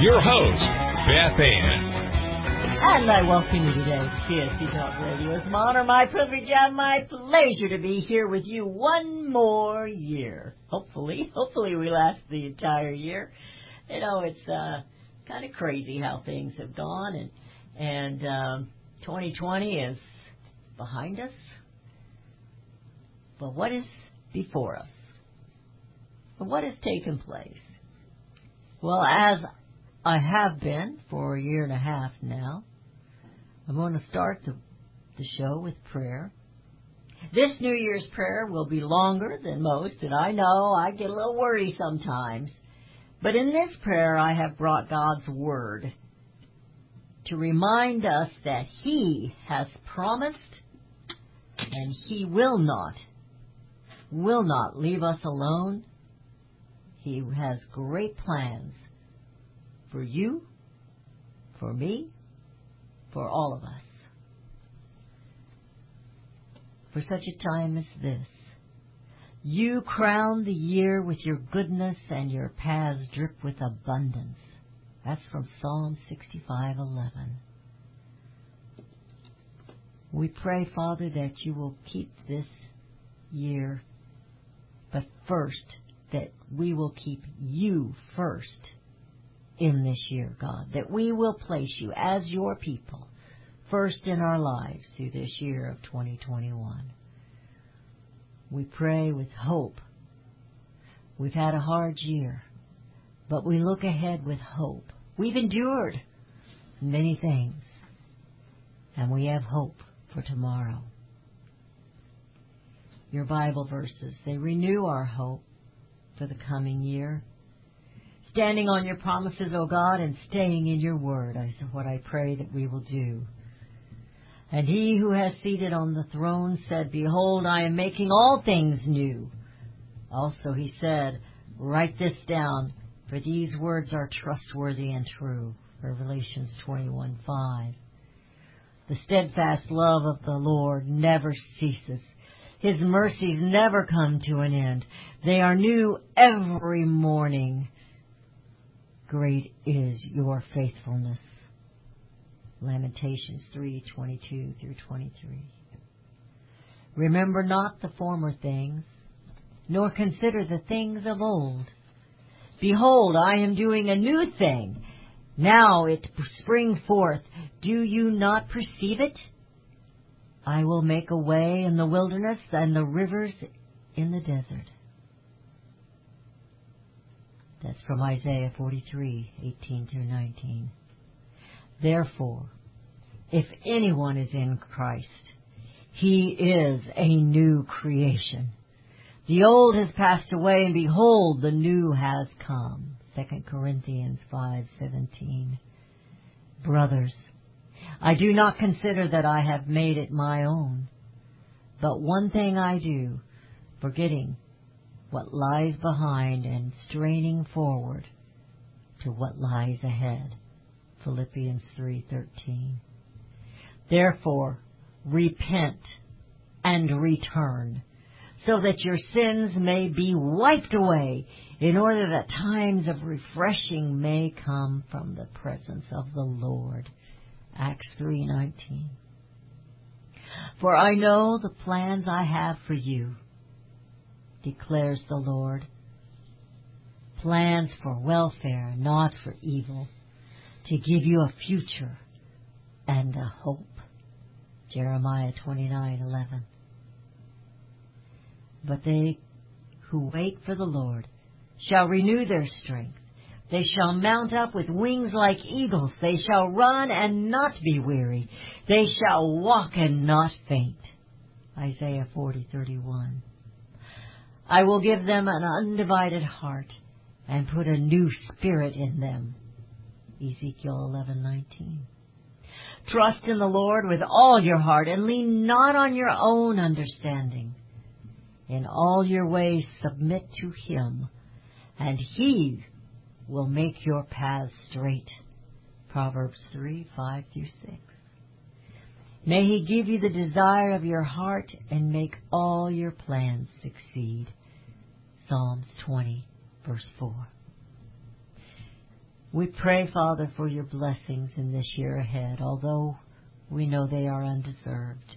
Your host, Beth Ann. And I welcome you today to CSC Talk Radio. It's my honor, my privilege, and my pleasure to be here with you one more year. Hopefully, hopefully we last the entire year. You know, it's uh, kind of crazy how things have gone, and and um, 2020 is behind us. But what is before us? What has taken place? Well, as I have been for a year and a half now. I'm going to start the, the show with prayer. This New Year's prayer will be longer than most, and I know I get a little worried sometimes. But in this prayer, I have brought God's Word to remind us that He has promised and He will not, will not leave us alone. He has great plans for you, for me, for all of us. For such a time as this, you crown the year with your goodness and your paths drip with abundance. That's from Psalm 65:11. We pray, Father, that you will keep this year, but first, that we will keep you first in this year, God, that we will place you as your people first in our lives through this year of 2021. We pray with hope. We've had a hard year, but we look ahead with hope. We've endured many things, and we have hope for tomorrow. Your Bible verses, they renew our hope for the coming year standing on your promises, O God, and staying in your word is what I pray that we will do. And he who has seated on the throne said, Behold, I am making all things new. Also he said, Write this down, for these words are trustworthy and true. Revelations 21 5. The steadfast love of the Lord never ceases. His mercies never come to an end. They are new every morning. Great is your faithfulness. Lamentations 3:22 through 23. Remember not the former things, nor consider the things of old. Behold, I am doing a new thing. Now it spring forth. Do you not perceive it? I will make a way in the wilderness and the rivers in the desert. That's from Isaiah 43, 18 through 19. Therefore, if anyone is in Christ, he is a new creation. The old has passed away and behold, the new has come. 2 Corinthians 5:17. Brothers, I do not consider that I have made it my own, but one thing I do, forgetting what lies behind and straining forward to what lies ahead. Philippians 3:13. Therefore, repent and return so that your sins may be wiped away in order that times of refreshing may come from the presence of the Lord. Acts 3:19. For I know the plans I have for you declares the Lord. Plans for welfare, not for evil, to give you a future and a hope. Jeremiah 29:11. But they who wait for the Lord shall renew their strength. They shall mount up with wings like eagles. They shall run and not be weary. They shall walk and not faint. Isaiah 40:31. I will give them an undivided heart and put a new spirit in them. Ezekiel 11:19. Trust in the Lord with all your heart and lean not on your own understanding. In all your ways submit to him, and he will make your paths straight. Proverbs 3, 5 through 6. May he give you the desire of your heart and make all your plans succeed. Psalms 20, verse 4. We pray, Father, for your blessings in this year ahead, although we know they are undeserved.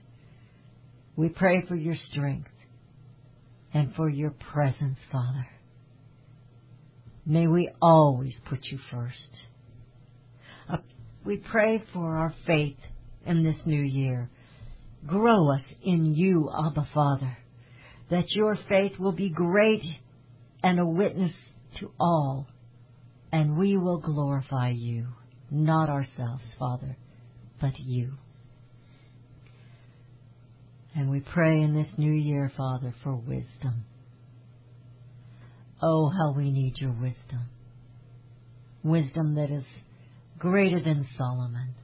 We pray for your strength and for your presence, Father. May we always put you first. Uh, we pray for our faith in this new year. Grow us in you, Abba Father, that your faith will be great and a witness to all, and we will glorify you, not ourselves, Father, but you. And we pray in this new year, Father, for wisdom. Oh, how we need your wisdom. Wisdom that is greater than Solomon.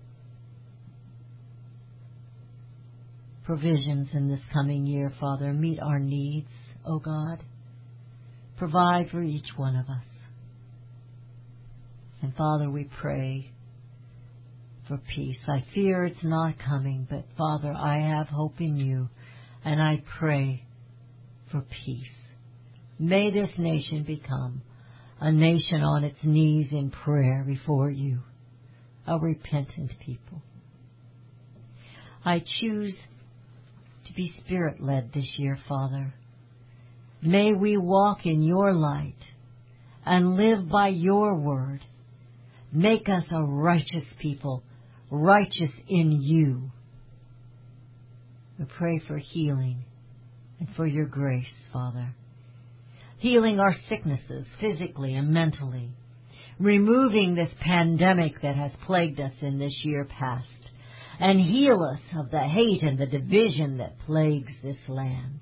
Provisions in this coming year, Father, meet our needs, O oh God. Provide for each one of us. And Father, we pray for peace. I fear it's not coming, but Father, I have hope in you, and I pray for peace. May this nation become a nation on its knees in prayer before you, a repentant people. I choose be spirit led this year, Father. May we walk in your light and live by your word. Make us a righteous people, righteous in you. We pray for healing and for your grace, Father. Healing our sicknesses physically and mentally. Removing this pandemic that has plagued us in this year past. And heal us of the hate and the division that plagues this land.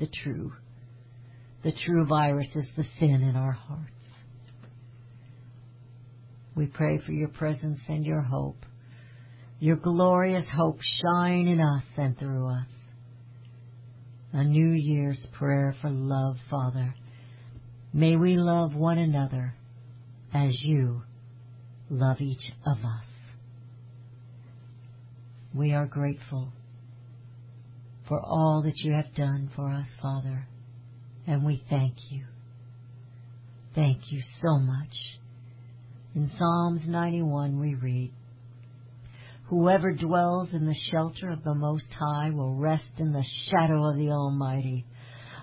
The true, the true virus is the sin in our hearts. We pray for your presence and your hope. Your glorious hope shine in us and through us. A New Year's prayer for love, Father. May we love one another as you love each of us. We are grateful for all that you have done for us, Father, and we thank you. Thank you so much. In Psalms 91 we read, Whoever dwells in the shelter of the Most High will rest in the shadow of the Almighty.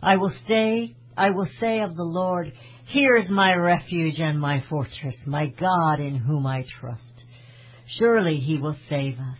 I will stay, I will say of the Lord, Here is my refuge and my fortress, my God in whom I trust. Surely he will save us.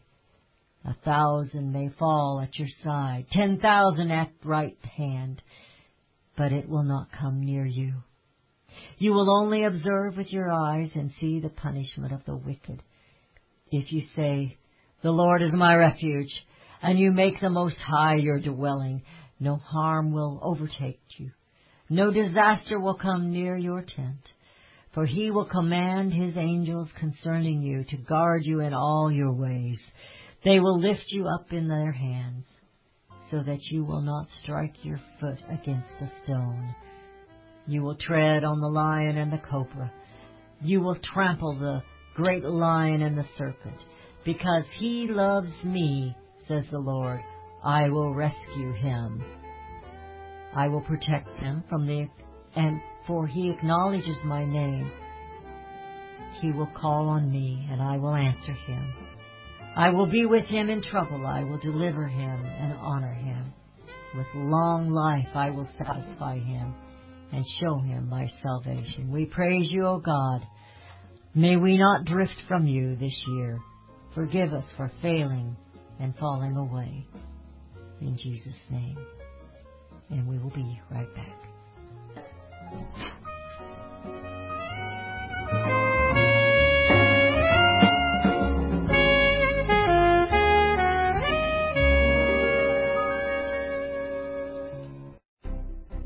A thousand may fall at your side, ten thousand at right hand, but it will not come near you. You will only observe with your eyes and see the punishment of the wicked. If you say, The Lord is my refuge, and you make the Most High your dwelling, no harm will overtake you. No disaster will come near your tent, for he will command his angels concerning you to guard you in all your ways. They will lift you up in their hands, so that you will not strike your foot against a stone. You will tread on the lion and the cobra. You will trample the great lion and the serpent. Because he loves me, says the Lord, I will rescue him. I will protect him from the, and for he acknowledges my name. He will call on me and I will answer him. I will be with him in trouble. I will deliver him and honor him. With long life I will satisfy him and show him my salvation. We praise you, O God. May we not drift from you this year. Forgive us for failing and falling away. In Jesus' name. And we will be right back.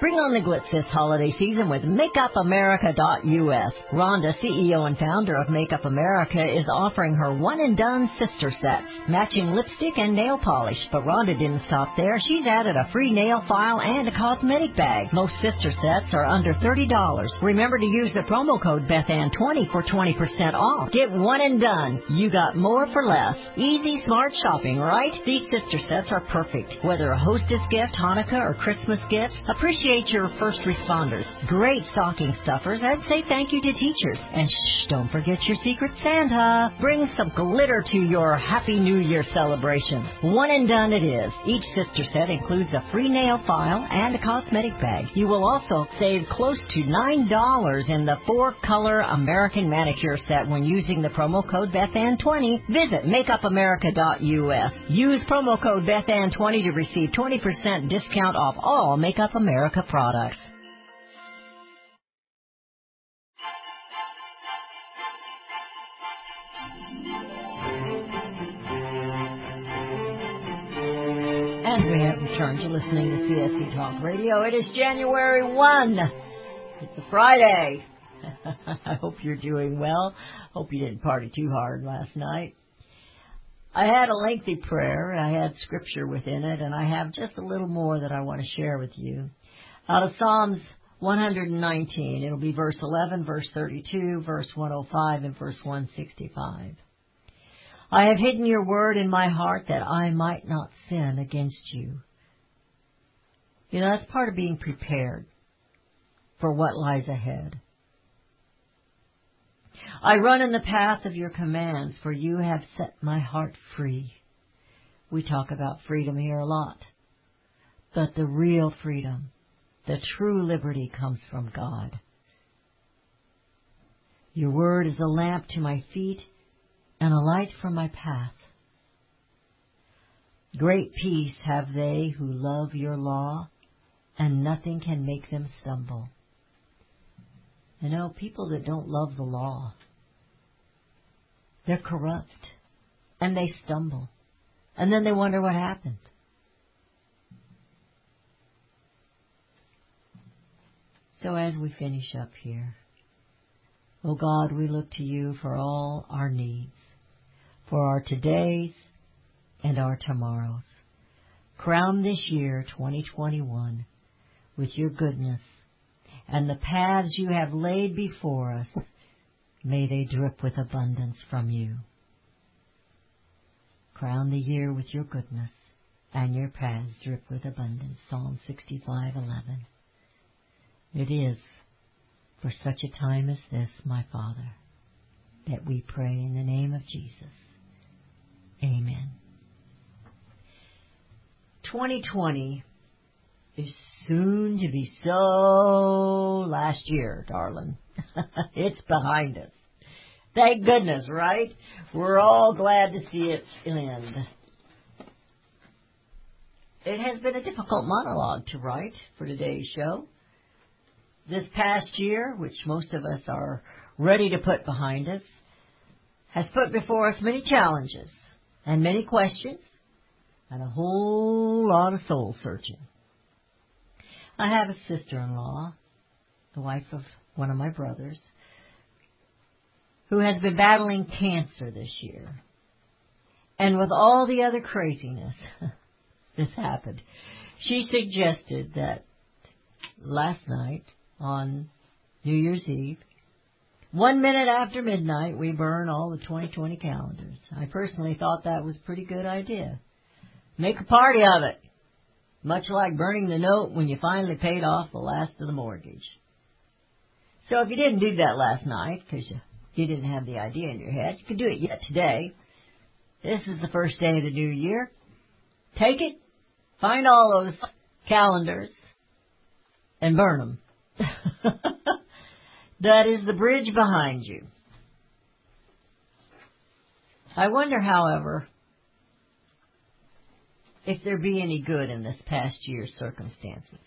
Bring on the glitz this holiday season with MakeupAmerica.us. Rhonda, CEO and founder of Makeup America, is offering her one and done sister sets, matching lipstick and nail polish. But Rhonda didn't stop there. She's added a free nail file and a cosmetic bag. Most sister sets are under $30. Remember to use the promo code BethAnn20 for 20% off. Get one and done. You got more for less. Easy, smart shopping, right? These sister sets are perfect. Whether a hostess gift, Hanukkah, or Christmas gifts, appreciate your first responders. Great stocking stuffers, and say thank you to teachers. And shh, don't forget your secret Santa. Bring some glitter to your Happy New Year celebration. One and done it is. Each sister set includes a free nail file and a cosmetic bag. You will also save close to $9 in the four color American manicure set when using the promo code BethAnn20. Visit MakeupAmerica.us. Use promo code BethAnn20 to receive 20% discount off all Makeup America products. And we have returned to listening to CSC Talk Radio. It is January 1. It's a Friday. I hope you're doing well. Hope you didn't party too hard last night. I had a lengthy prayer. I had scripture within it, and I have just a little more that I want to share with you. Out of Psalms 119, it'll be verse 11, verse 32, verse 105, and verse 165. I have hidden your word in my heart that I might not sin against you. You know, that's part of being prepared for what lies ahead. I run in the path of your commands, for you have set my heart free. We talk about freedom here a lot. But the real freedom, the true liberty comes from God. Your word is a lamp to my feet and a light for my path. Great peace have they who love your law, and nothing can make them stumble. You know, people that don't love the law, they're corrupt, and they stumble, And then they wonder what happened. So as we finish up here, oh God, we look to you for all our needs, for our todays and our tomorrows. Crown this year, 2021, with your goodness and the paths you have laid before us. May they drip with abundance from you. Crown the year with your goodness and your paths drip with abundance. Psalm 65:11. It is for such a time as this, my Father, that we pray in the name of Jesus. Amen. 2020 is soon to be so last year, darling. it's behind us. Thank goodness, right? We're all glad to see its end. It has been a difficult monologue to write for today's show. This past year, which most of us are ready to put behind us, has put before us many challenges and many questions and a whole lot of soul searching. I have a sister-in-law, the wife of one of my brothers, who has been battling cancer this year. And with all the other craziness, this happened. She suggested that last night on New Year's Eve, one minute after midnight, we burn all the 2020 calendars. I personally thought that was a pretty good idea. Make a party of it. Much like burning the note when you finally paid off the last of the mortgage. So if you didn't do that last night, because you, you didn't have the idea in your head, you could do it yet today. This is the first day of the new year. Take it, find all those calendars, and burn them. that is the bridge behind you. I wonder, however, if there be any good in this past year's circumstances.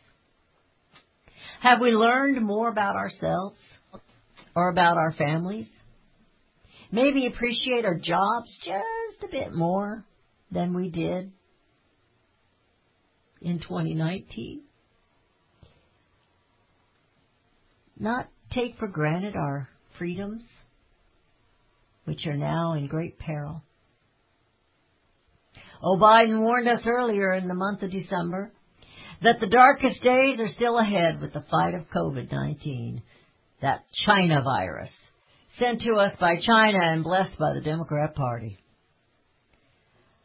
Have we learned more about ourselves or about our families? Maybe appreciate our jobs just a bit more than we did in 2019? Not take for granted our freedoms, which are now in great peril. Oh, Biden warned us earlier in the month of December that the darkest days are still ahead with the fight of COVID-19, that China virus, sent to us by China and blessed by the Democrat Party.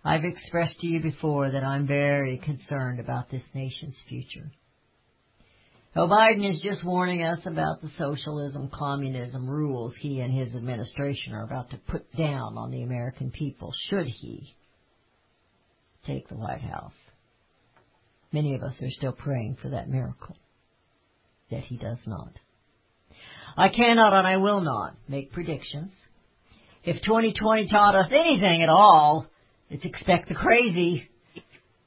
I've expressed to you before that I'm very concerned about this nation's future. Joe Biden is just warning us about the socialism, communism rules he and his administration are about to put down on the American people, should he take the White House. Many of us are still praying for that miracle, that he does not. I cannot and I will not make predictions. If 2020 taught us anything at all, it's expect the crazy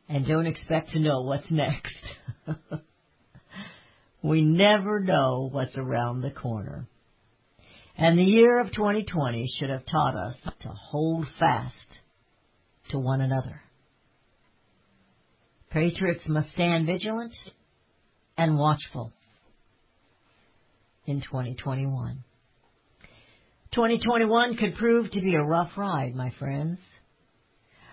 and don't expect to know what's next. we never know what's around the corner. And the year of 2020 should have taught us to hold fast to one another. Patriots must stand vigilant and watchful in 2021. 2021 could prove to be a rough ride, my friends.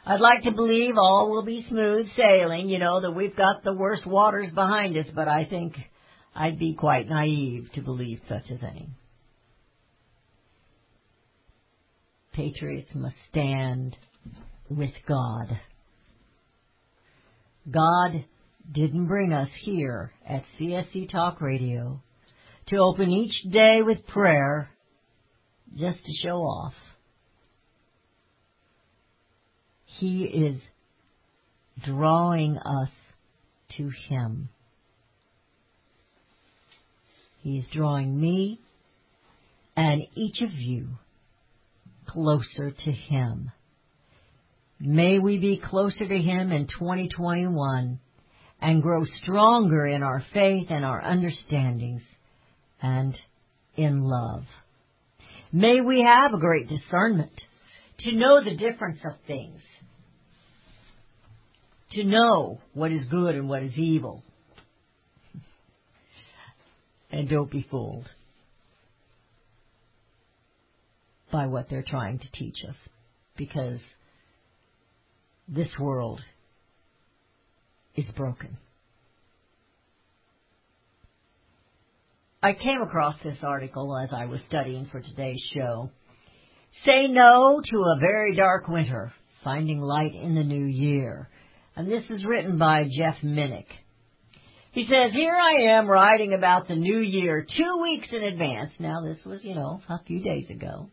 I'd like to believe all will be smooth sailing, you know, that we've got the worst waters behind us, but I think I'd be quite naive to believe such a thing. Patriots must stand with God. God didn't bring us here at CSC Talk Radio to open each day with prayer just to show off. He is drawing us to Him. He is drawing me and each of you closer to Him. May we be closer to Him in 2021 and grow stronger in our faith and our understandings and in love. May we have a great discernment to know the difference of things. to know what is good and what is evil. And don't be fooled by what they're trying to teach us because this world is broken. I came across this article as I was studying for today's show. Say no to a very dark winter, finding light in the new year. And this is written by Jeff Minick. He says, here I am writing about the new year two weeks in advance. Now this was, you know, a few days ago.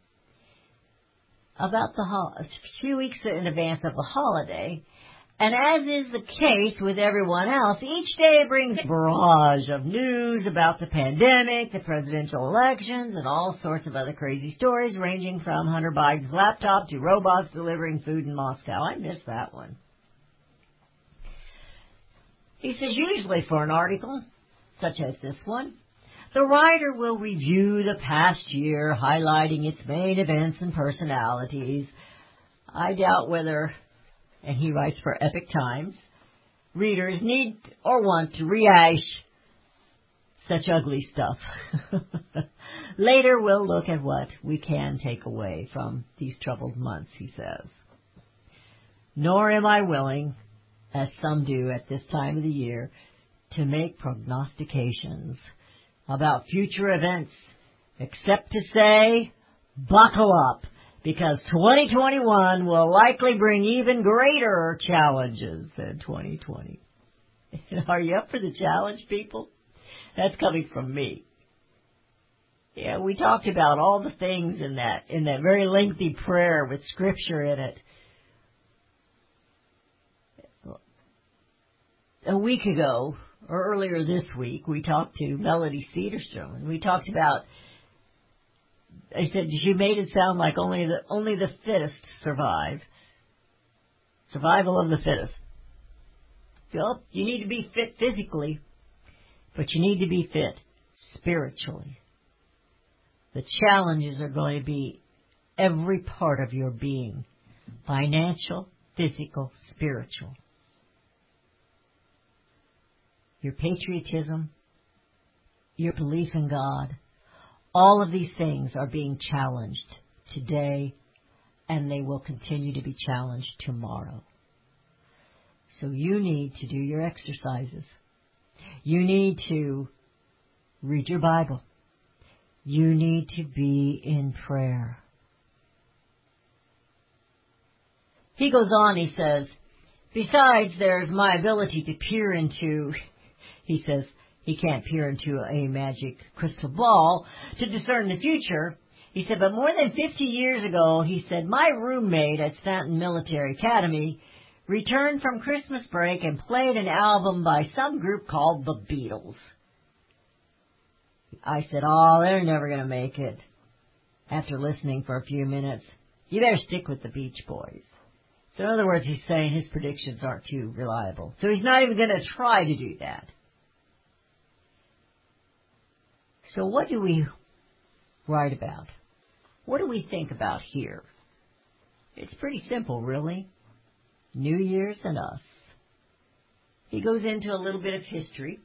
About the ho- a few weeks in advance of the holiday. And as is the case with everyone else, each day brings a barrage of news about the pandemic, the presidential elections, and all sorts of other crazy stories ranging from Hunter Biden's laptop to robots delivering food in Moscow. I missed that one. He says usually for an article, such as this one, the writer will review the past year, highlighting its main events and personalities. I doubt whether and he writes for Epoch Times, readers need or want to rehash such ugly stuff. Later we'll look at what we can take away from these troubled months, he says. Nor am I willing, as some do at this time of the year, to make prognostications about future events, except to say, buckle up because 2021 will likely bring even greater challenges than 2020. Are you up for the challenge, people? That's coming from me. Yeah, we talked about all the things in that in that very lengthy prayer with scripture in it. A week ago, or earlier this week, we talked to Melody Cederstrom, and we talked about I said she made it sound like only the only the fittest survive. Survival of the fittest. Well, you need to be fit physically, but you need to be fit spiritually. The challenges are going to be every part of your being financial, physical, spiritual. Your patriotism, your belief in God, all of these things are being challenged today and they will continue to be challenged tomorrow. So you need to do your exercises. You need to read your Bible. You need to be in prayer. He goes on, he says, besides there's my ability to peer into, he says, he can't peer into a magic crystal ball to discern the future. He said, but more than 50 years ago, he said, my roommate at Staunton Military Academy returned from Christmas break and played an album by some group called the Beatles. I said, oh, they're never going to make it. After listening for a few minutes, you better stick with the Beach Boys. So in other words, he's saying his predictions aren't too reliable. So he's not even going to try to do that. So what do we write about? What do we think about here? It's pretty simple, really. New Year's and us. He goes into a little bit of history.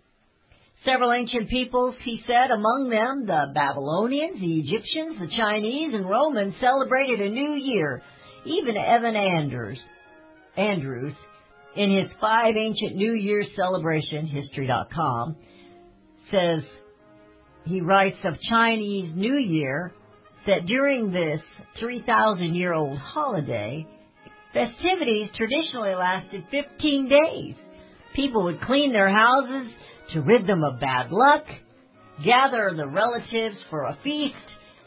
Several ancient peoples, he said, among them the Babylonians, the Egyptians, the Chinese, and Romans celebrated a new year. Even Evan Andrews, Andrews, in his five ancient New Year's celebration, history.com, says he writes of Chinese New Year that during this 3,000 year old holiday, festivities traditionally lasted 15 days. People would clean their houses to rid them of bad luck, gather the relatives for a feast,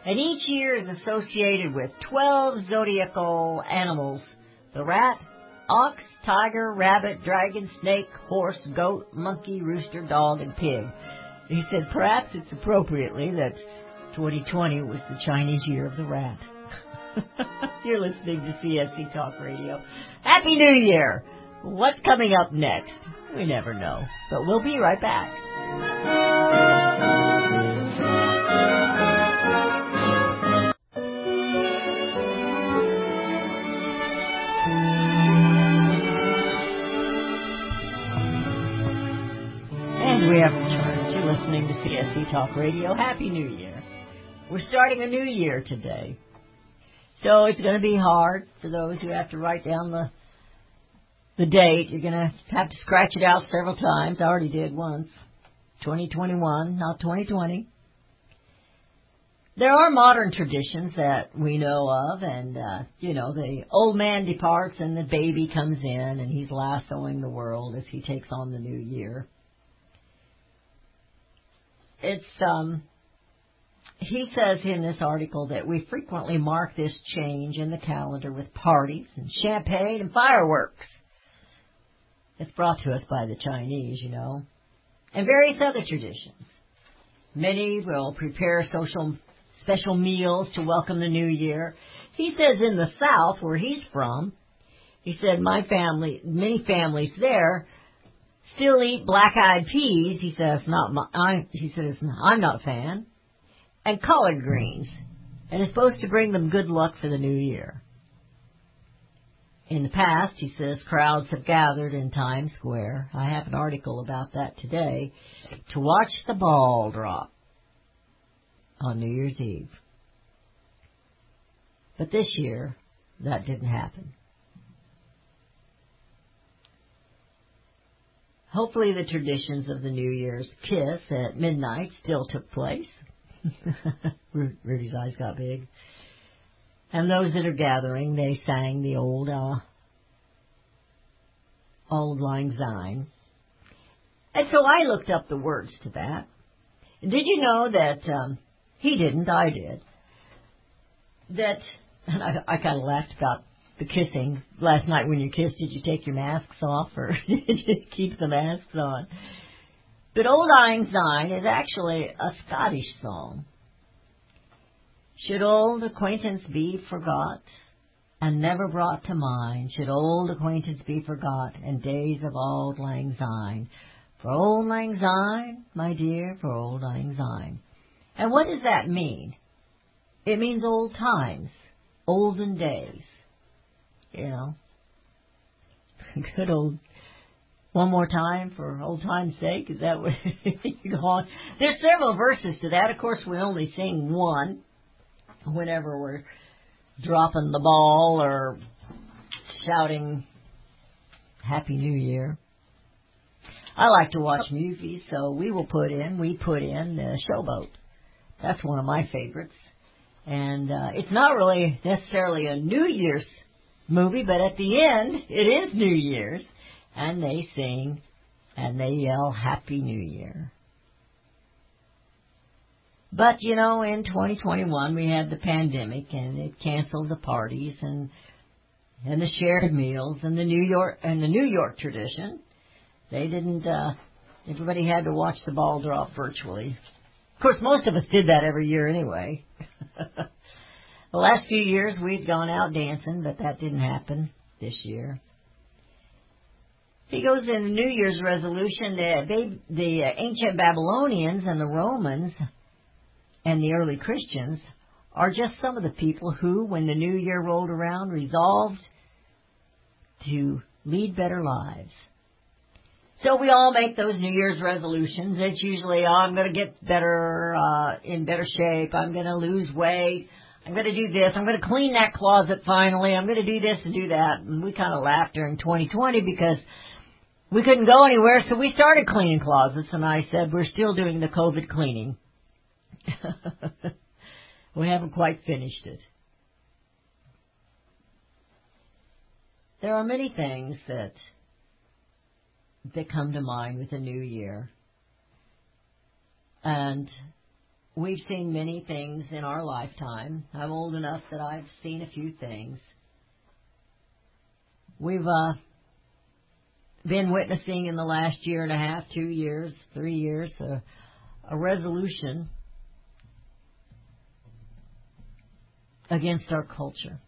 and each year is associated with 12 zodiacal animals. The rat, ox, tiger, rabbit, dragon, snake, horse, goat, monkey, rooster, dog, and pig. He said perhaps it's appropriately that 2020 was the Chinese year of the rat. You're listening to CSC Talk Radio. Happy New Year! What's coming up next? We never know, but we'll be right back. We have returned. You're listening to CSC Talk Radio. Happy New Year. We're starting a new year today. So it's going to be hard for those who have to write down the the date. You're going to have to scratch it out several times. I already did once. 2021, not 2020. There are modern traditions that we know of, and uh, you know the old man departs and the baby comes in, and he's lassoing the world as he takes on the new year. It's um, he says in this article that we frequently mark this change in the calendar with parties and champagne and fireworks. It's brought to us by the Chinese, you know, and various other traditions. Many will prepare social special meals to welcome the new year. He says in the South, where he's from, he said my family, many families there, still eat black-eyed peas. He says not my, I, he says I'm not a fan, and collard greens, and it's supposed to bring them good luck for the new year. In the past, he says, crowds have gathered in Times Square. I have an article about that today to watch the ball drop on New Year's Eve. But this year, that didn't happen. Hopefully, the traditions of the New Year's kiss at midnight still took place. Ru- Rudy's eyes got big. And those that are gathering, they sang the old, uh, Auld Lang Syne. And so I looked up the words to that. Did you know that um, he didn't? I did. That, and I, I kind of laughed about the kissing last night. When you kissed, did you take your masks off or did you keep the masks on? But Old Syne is actually a Scottish song. Should old acquaintance be forgot and never brought to mind? Should old acquaintance be forgot and days of Auld Lang Syne? For Auld Lang Syne, my dear, for Auld Lang Syne. And what does that mean? It means old times, olden days. You know, good old. One more time for old time's sake. Is that what you go on? There's several verses to that. Of course, we only sing one whenever we're dropping the ball or shouting Happy New Year. I like to watch movies, so we will put in, we put in uh, Showboat. That's one of my favorites. And uh, it's not really necessarily a New Year's movie, but at the end, it is New Year's. And they sing and they yell Happy New Year. But, you know, in 2021, we had the pandemic and it canceled the parties and and the shared meals and the New York and the New York tradition. They didn't. uh Everybody had to watch the ball drop virtually. Of course, most of us did that every year anyway. the last few years we'd gone out dancing, but that didn't happen this year. He goes in the New Year's resolution that they, the ancient Babylonians and the Romans and the early Christians are just some of the people who, when the new year rolled around, resolved to lead better lives. So we all make those New Year's resolutions. It's usually, oh, I'm going to get better, uh, in better shape. I'm going to lose weight. I'm going to do this. I'm going to clean that closet finally. I'm going to do this and do that. And we kind of laughed during 2020 because we couldn't go anywhere, so we started cleaning closets. And I said, we're still doing the COVID cleaning. we haven't quite finished it. There are many things that that come to mind with the new year. And we've seen many things in our lifetime. I'm old enough that I've seen a few things. We've uh, been witnessing in the last year and a half, two years, three years, a, resolution against our culture.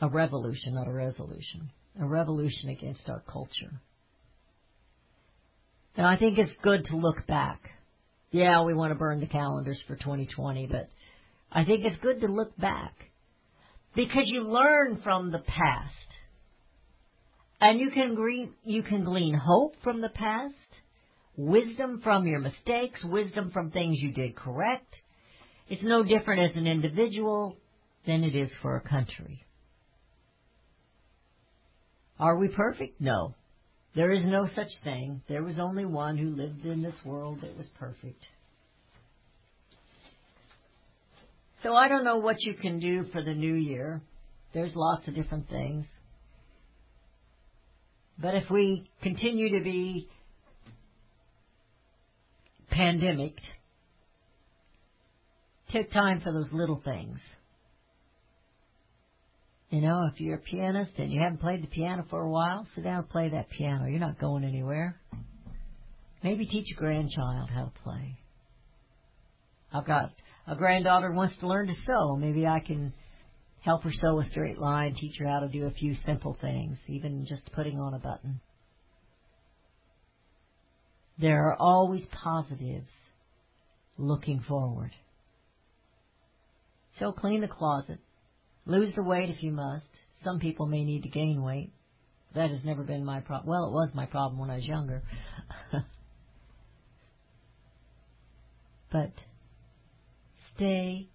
A revolution, not a resolution. A revolution against our culture. And I think it's good to look back. Yeah, we want to burn the calendars for 2020, but I think it's good to look back because you learn from the past. And you can glean, you can glean hope from the past, wisdom from your mistakes, wisdom from things you did correct. It's no different as an individual than it is for a country. Are we perfect? No. There is no such thing. There was only one who lived in this world that was perfect. So I don't know what you can do for the new year. There's lots of different things. But if we continue to be pandemic, take time for those little things. You know, if you're a pianist and you haven't played the piano for a while, sit down and play that piano. You're not going anywhere. Maybe teach a grandchild how to play. I've got a granddaughter wants to learn to sew. Maybe I can help her sew a straight line, teach her how to do a few simple things, even just putting on a button. There are always positives looking forward. So clean the closet. Lose the weight if you must. Some people may need to gain weight. That has never been my problem. Well, it was my problem when I was younger. but stay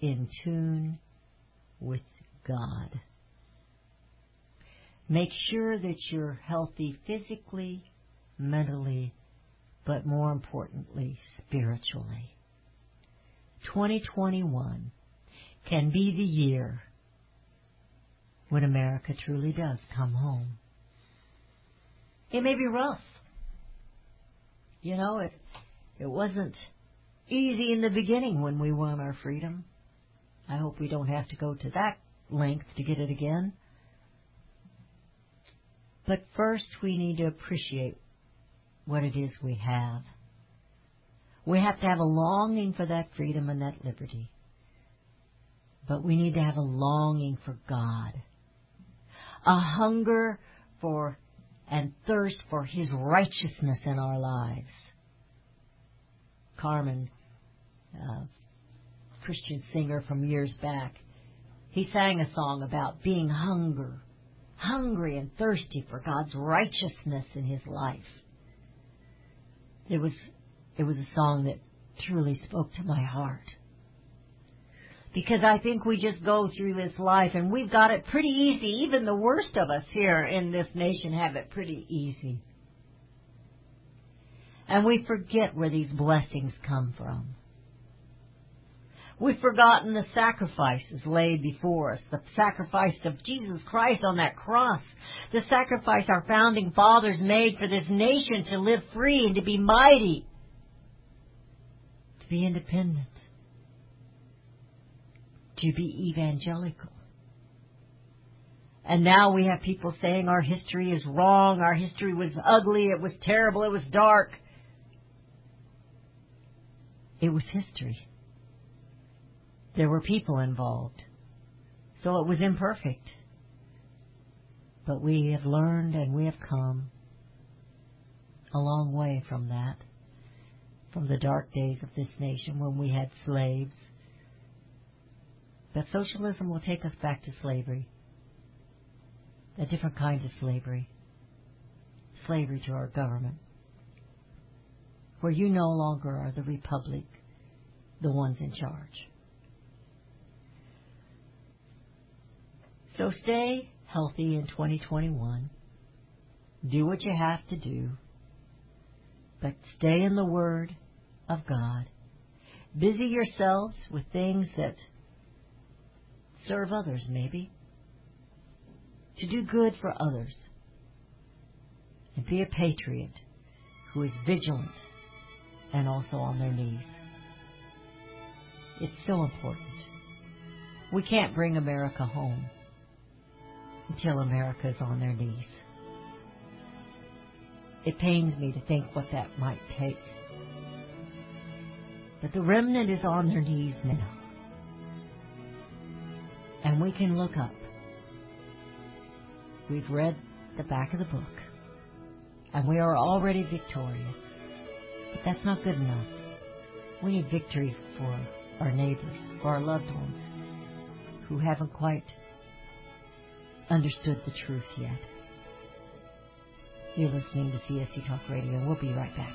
in tune with God. Make sure that you're healthy physically, mentally, but more importantly, spiritually. 2021 can be the year when America truly does come home. It may be rough. You know, it, it wasn't easy in the beginning when we won our freedom. I hope we don't have to go to that length to get it again. But first, we need to appreciate what it is we have. We have to have a longing for that freedom and that liberty. But we need to have a longing for God. A hunger for and thirst for His righteousness in our lives. Carmen, uh, Christian singer from years back, he sang a song about being hunger, hungry and thirsty for God's righteousness in his life. It was it was a song that truly spoke to my heart. Because I think we just go through this life and we've got it pretty easy. Even the worst of us here in this nation have it pretty easy. And we forget where these blessings come from. We've forgotten the sacrifices laid before us, the sacrifice of Jesus Christ on that cross, the sacrifice our founding fathers made for this nation to live free and to be mighty, to be independent, to be evangelical. And now we have people saying our history is wrong, our history was ugly, it was terrible, it was dark. It was history. There were people involved. So it was imperfect. But we have learned and we have come a long way from that, from the dark days of this nation when we had slaves. But socialism will take us back to slavery, a different kind of slavery, slavery to our government, where you no longer are the republic, the ones in charge. So stay healthy in 2021. Do what you have to do. But stay in the Word of God. Busy yourselves with things that serve others, maybe. To do good for others. And be a patriot who is vigilant and also on their knees. It's so important. We can't bring America home until America is on their knees. It pains me to think what that might take. But the remnant is on their knees now. And we can look up. We've read the back of the book. And we are already victorious. But that's not good enough. We need victory for our neighbors, for our loved ones who haven't quite understood the truth yet. You're listening to CSC Talk Radio, and we'll be right back.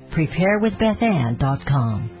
preparewithbethann.com.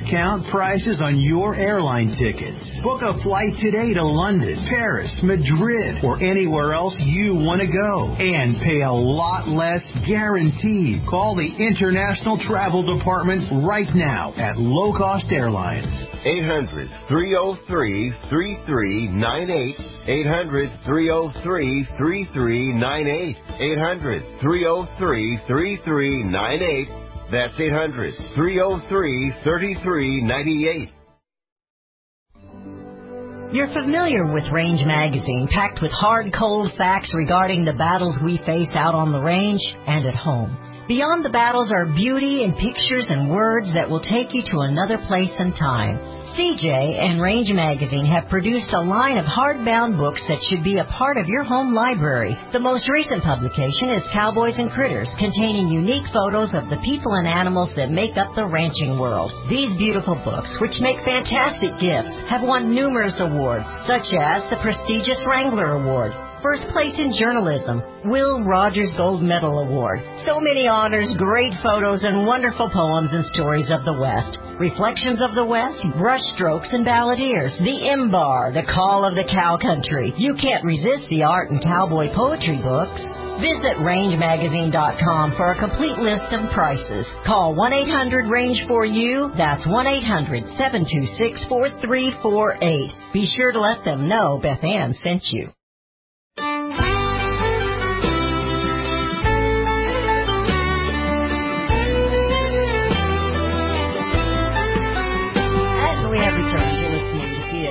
discount prices on your airline tickets. Book a flight today to London, Paris, Madrid, or anywhere else you want to go and pay a lot less guaranteed. Call the International Travel Department right now at Low Cost Airlines. 800 303 3398. 800 303 3398. 800 303 3398. That's 800 303 3398. You're familiar with Range Magazine, packed with hard, cold facts regarding the battles we face out on the range and at home. Beyond the battles are beauty and pictures and words that will take you to another place and time. CJ and Range Magazine have produced a line of hardbound books that should be a part of your home library. The most recent publication is Cowboys and Critters, containing unique photos of the people and animals that make up the ranching world. These beautiful books, which make fantastic gifts, have won numerous awards, such as the prestigious Wrangler Award, First place in journalism, Will Rogers Gold Medal Award. So many honors, great photos, and wonderful poems and stories of the West. Reflections of the West, brushstrokes and balladeers, the M-Bar, the Call of the Cow Country. You can't resist the art and cowboy poetry books. Visit rangemagazine.com for a complete list of prices. Call 1-800-RANGE-FOR-YOU. That's 1-800-726-4348. Be sure to let them know Beth Ann sent you.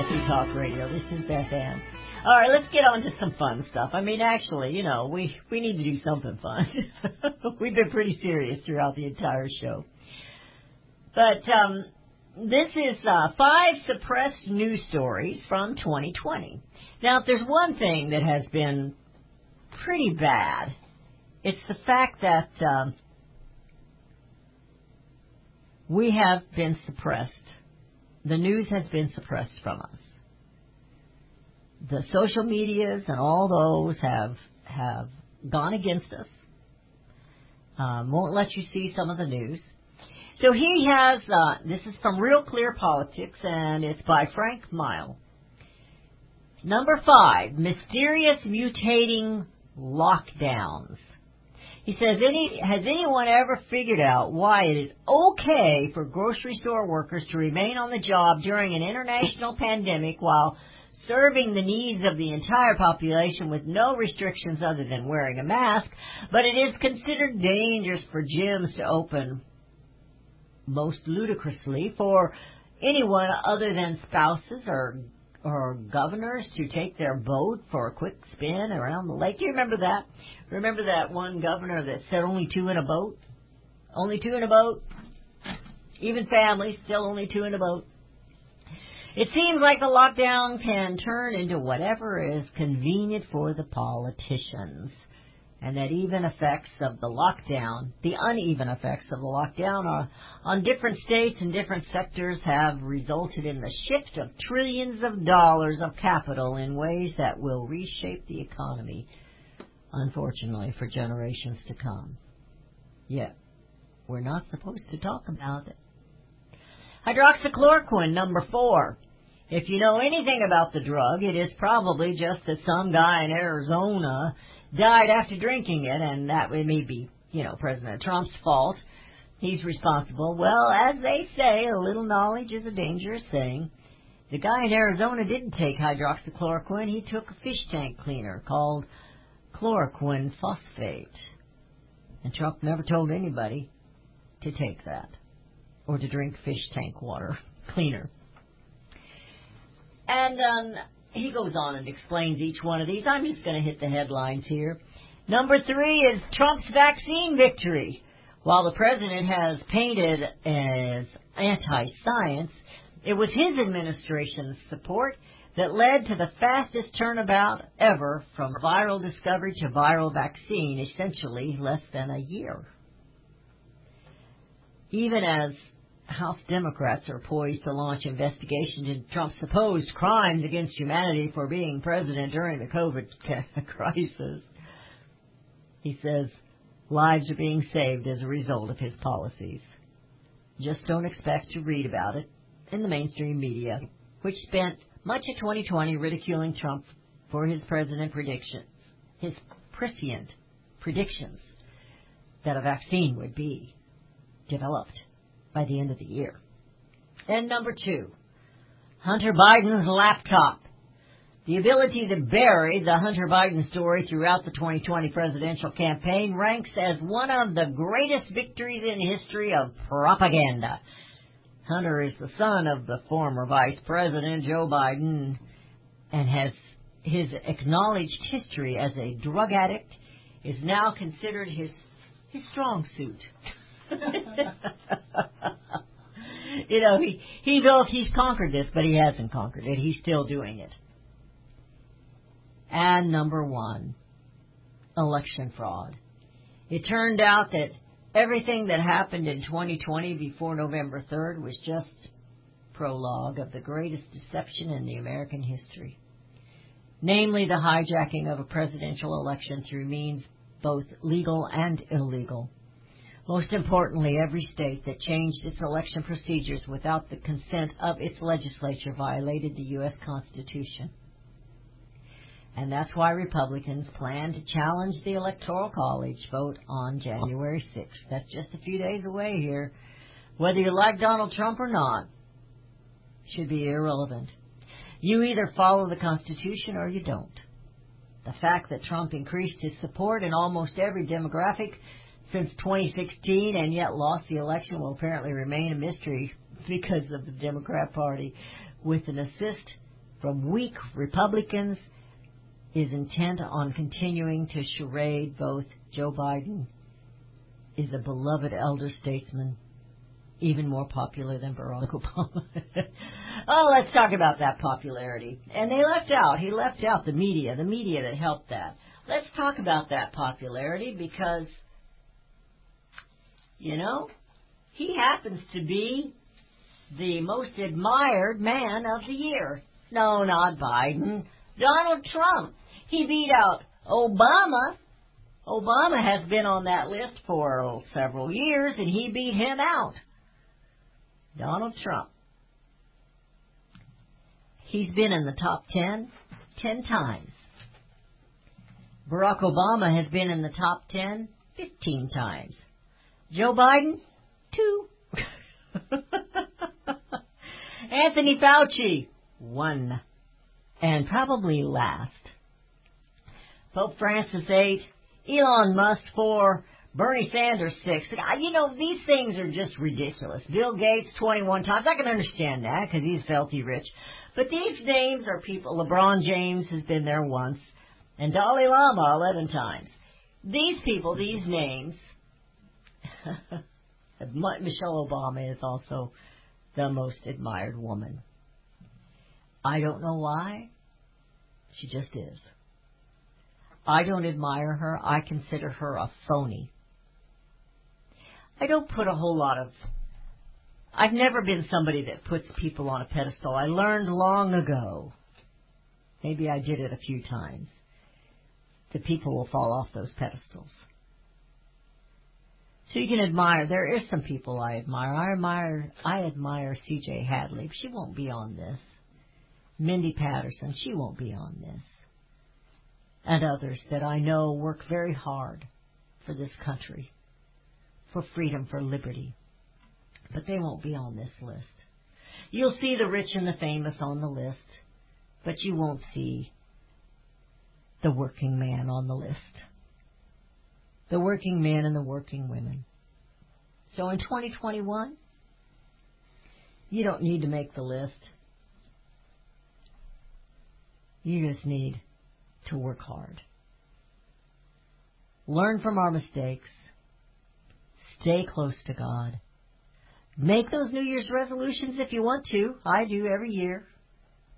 Listening Talk Radio. This is Beth Ann. All right, let's get on to some fun stuff. I mean, actually, you know, we we need to do something fun. We've been pretty serious throughout the entire show. But um, this is uh, five suppressed news stories from 2020. Now, if there's one thing that has been pretty bad, it's the fact that um, we have been suppressed. The news has been suppressed from us. The social medias and all those have have gone against us. Um, won't let you see some of the news. So he has, uh, this is from Real Clear Politics, and it's by Frank Miele. Number five, mysterious mutating lockdowns. He says, any, has anyone ever figured out why it is okay for grocery store workers to remain on the job during an international pandemic while serving the needs of the entire population with no restrictions other than wearing a mask, but it is considered dangerous for gyms to open most ludicrously for anyone other than spouses or or governors to take their boat for a quick spin around the lake. Do you remember that? Remember that one governor that said only two in a boat? Only two in a boat? Even families, still only two in a boat. It seems like the lockdown can turn into whatever is convenient for the politicians and that even effects of the lockdown, the uneven effects of the lockdown are, on different states and different sectors have resulted in the shift of trillions of dollars of capital in ways that will reshape the economy, unfortunately, for generations to come. Yet, we're not supposed to talk about it. Hydroxychloroquine, number four. If you know anything about the drug, it is probably just that some guy in Arizona died after drinking it, and that may be, you know, President Trump's fault. He's responsible. Well, as they say, a little knowledge is a dangerous thing. The guy in Arizona didn't take hydroxychloroquine. He took a fish tank cleaner called chloroquine phosphate. And Trump never told anybody to take that or to drink fish tank water cleaner. And um, he goes on and explains each one of these. I'm just going to hit the headlines here. Number three is Trump's vaccine victory. While the president has painted as anti-science, it was his administration's support that led to the fastest turnabout ever from viral discovery to viral vaccine, essentially less than a year. Even as House Democrats are poised to launch investigations into Trump's supposed crimes against humanity for being president during the COVID crisis. He says lives are being saved as a result of his policies. Just don't expect to read about it in the mainstream media, which spent much of 2020 ridiculing Trump for his president predictions, his prescient predictions that a vaccine would be developed by the end of the year. And number two, Hunter Biden's laptop. The ability to bury the Hunter Biden story throughout the 2020 presidential campaign ranks as one of the greatest victories in history of propaganda. Hunter is the son of the former Vice President Joe Biden and has his acknowledged history as a drug addict is now considered his his strong suit. you know, he he knows he's conquered this, but he hasn't conquered it. He's still doing it. And number one, election fraud. It turned out that everything that happened in 2020 before November 3rd was just prologue of the greatest deception in the American history. Namely, the hijacking of a presidential election through means both legal and illegal. Most importantly, every state that changed its election procedures without the consent of its legislature violated the U.S. Constitution. And that's why Republicans plan to challenge the Electoral College vote on January 6th. That's just a few days away here. Whether you like Donald Trump or not should be irrelevant. You either follow the Constitution or you don't. The fact that Trump increased his support in almost every demographic since 2016 and yet lost the election will apparently remain a mystery because of the Democrat Party with an assist from weak Republicans is intent on continuing to charade both Joe Biden is a beloved elder statesman even more popular than Barack Obama. oh, let's talk about that popularity. And they left out, he left out the media, the media that helped that. Let's talk about that popularity because, you know, he happens to be the most admired man of the year. No, not Biden. Donald Trump. He beat out Obama. Obama has been on that list for several years, and he beat him out. Donald Trump. He's been in the top 10 10 times. Barack Obama has been in the top ten fifteen times. Joe Biden, two. Anthony Fauci, one. And probably last. Pope Francis, eight. Elon Musk, four. Bernie Sanders, six. You know, these things are just ridiculous. Bill Gates, 21 times. I can understand that because he's filthy rich. But these names are people. LeBron James has been there once. And Dalai Lama, 11 times. These people, these names. Michelle Obama is also the most admired woman. I don't know why. She just is. I don't admire her. I consider her a phony. I don't put a whole lot of. I've never been somebody that puts people on a pedestal. I learned long ago. Maybe I did it a few times. That people will fall off those pedestals. So you can admire. There is some people I admire. I admire. I admire C.J. Hadley. She won't be on this. Mindy Patterson. She won't be on this. And others that I know work very hard for this country, for freedom, for liberty. But they won't be on this list. You'll see the rich and the famous on the list, but you won't see the working man on the list the working men and the working women. So in 2021, you don't need to make the list. You just need to work hard. Learn from our mistakes. Stay close to God. Make those New Year's resolutions if you want to. I do every year.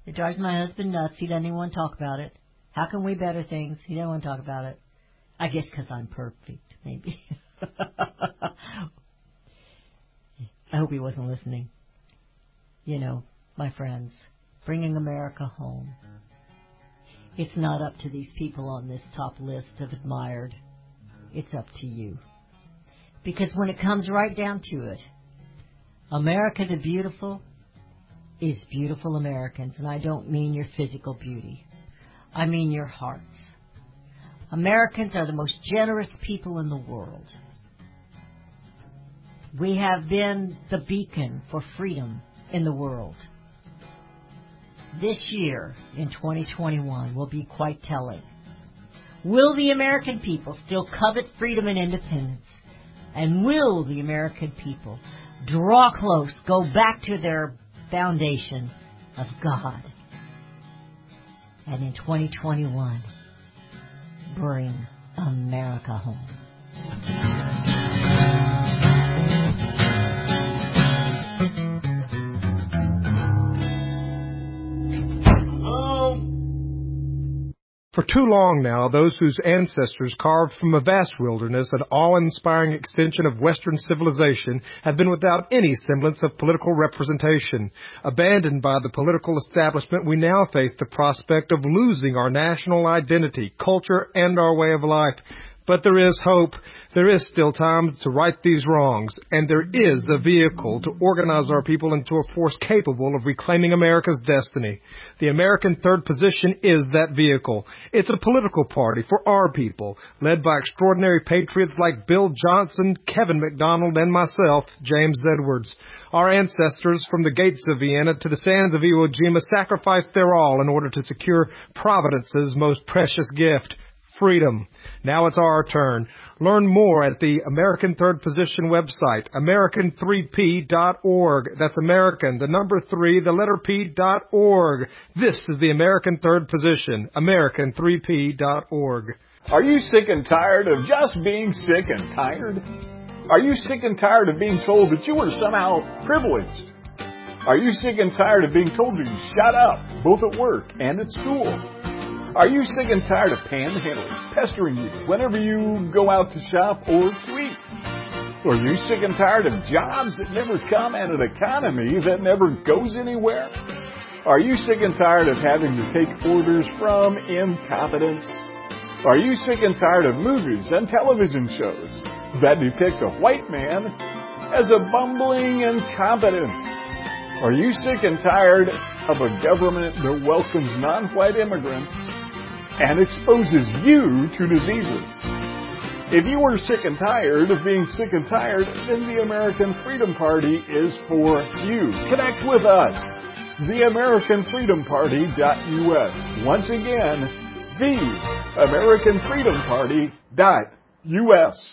It drives my husband nuts. He doesn't even want to talk about it. How can we better things? He doesn't want to talk about it. I guess because I'm perfect, maybe. I hope he wasn't listening. You know, my friends, bringing America home. It's not up to these people on this top list of admired. It's up to you. Because when it comes right down to it, America the beautiful is beautiful Americans, and I don't mean your physical beauty. I mean your hearts. Americans are the most generous people in the world. We have been the beacon for freedom in the world. This year, in 2021, will be quite telling. Will the American people still covet freedom and independence? And will the American people draw close, go back to their foundation of God? And in 2021, bring America home. For too long now, those whose ancestors carved from a vast wilderness an awe-inspiring extension of Western civilization have been without any semblance of political representation. Abandoned by the political establishment, we now face the prospect of losing our national identity, culture, and our way of life. But there is hope. There is still time to right these wrongs, and there is a vehicle to organize our people into a force capable of reclaiming America's destiny. The American Third Position is that vehicle. It's a political party for our people, led by extraordinary patriots like Bill Johnson, Kevin MacDonald, and myself, James Edwards. Our ancestors from the gates of Vienna to the sands of Iwo Jima sacrificed their all in order to secure Providence's most precious gift, freedom. Now it's our turn. Learn more at the American Third Position website, American3P.org. That's American, the number three, the letter P dot org. This is the American Third Position, American3P.org. Are you sick and tired of just being sick and tired? Are you sick and tired of being told that you are somehow privileged? Are you sick and tired of being told to shut up, both at work and at school? Are you sick and tired of panhandlers pestering you whenever you go out to shop or to eat? Are you sick and tired of jobs that never come and an economy that never goes anywhere? Are you sick and tired of having to take orders from incompetence? Are you sick and tired of movies and television shows that depict a white man as a bumbling incompetent? Are you sick and tired of a government that welcomes non-white immigrants and exposes you to diseases? If you are sick and tired of being sick and tired, then the American Freedom Party is for you. Connect with us. TheAmericanFreedomParty.us. Once again, TheAmericanFreedomParty.us.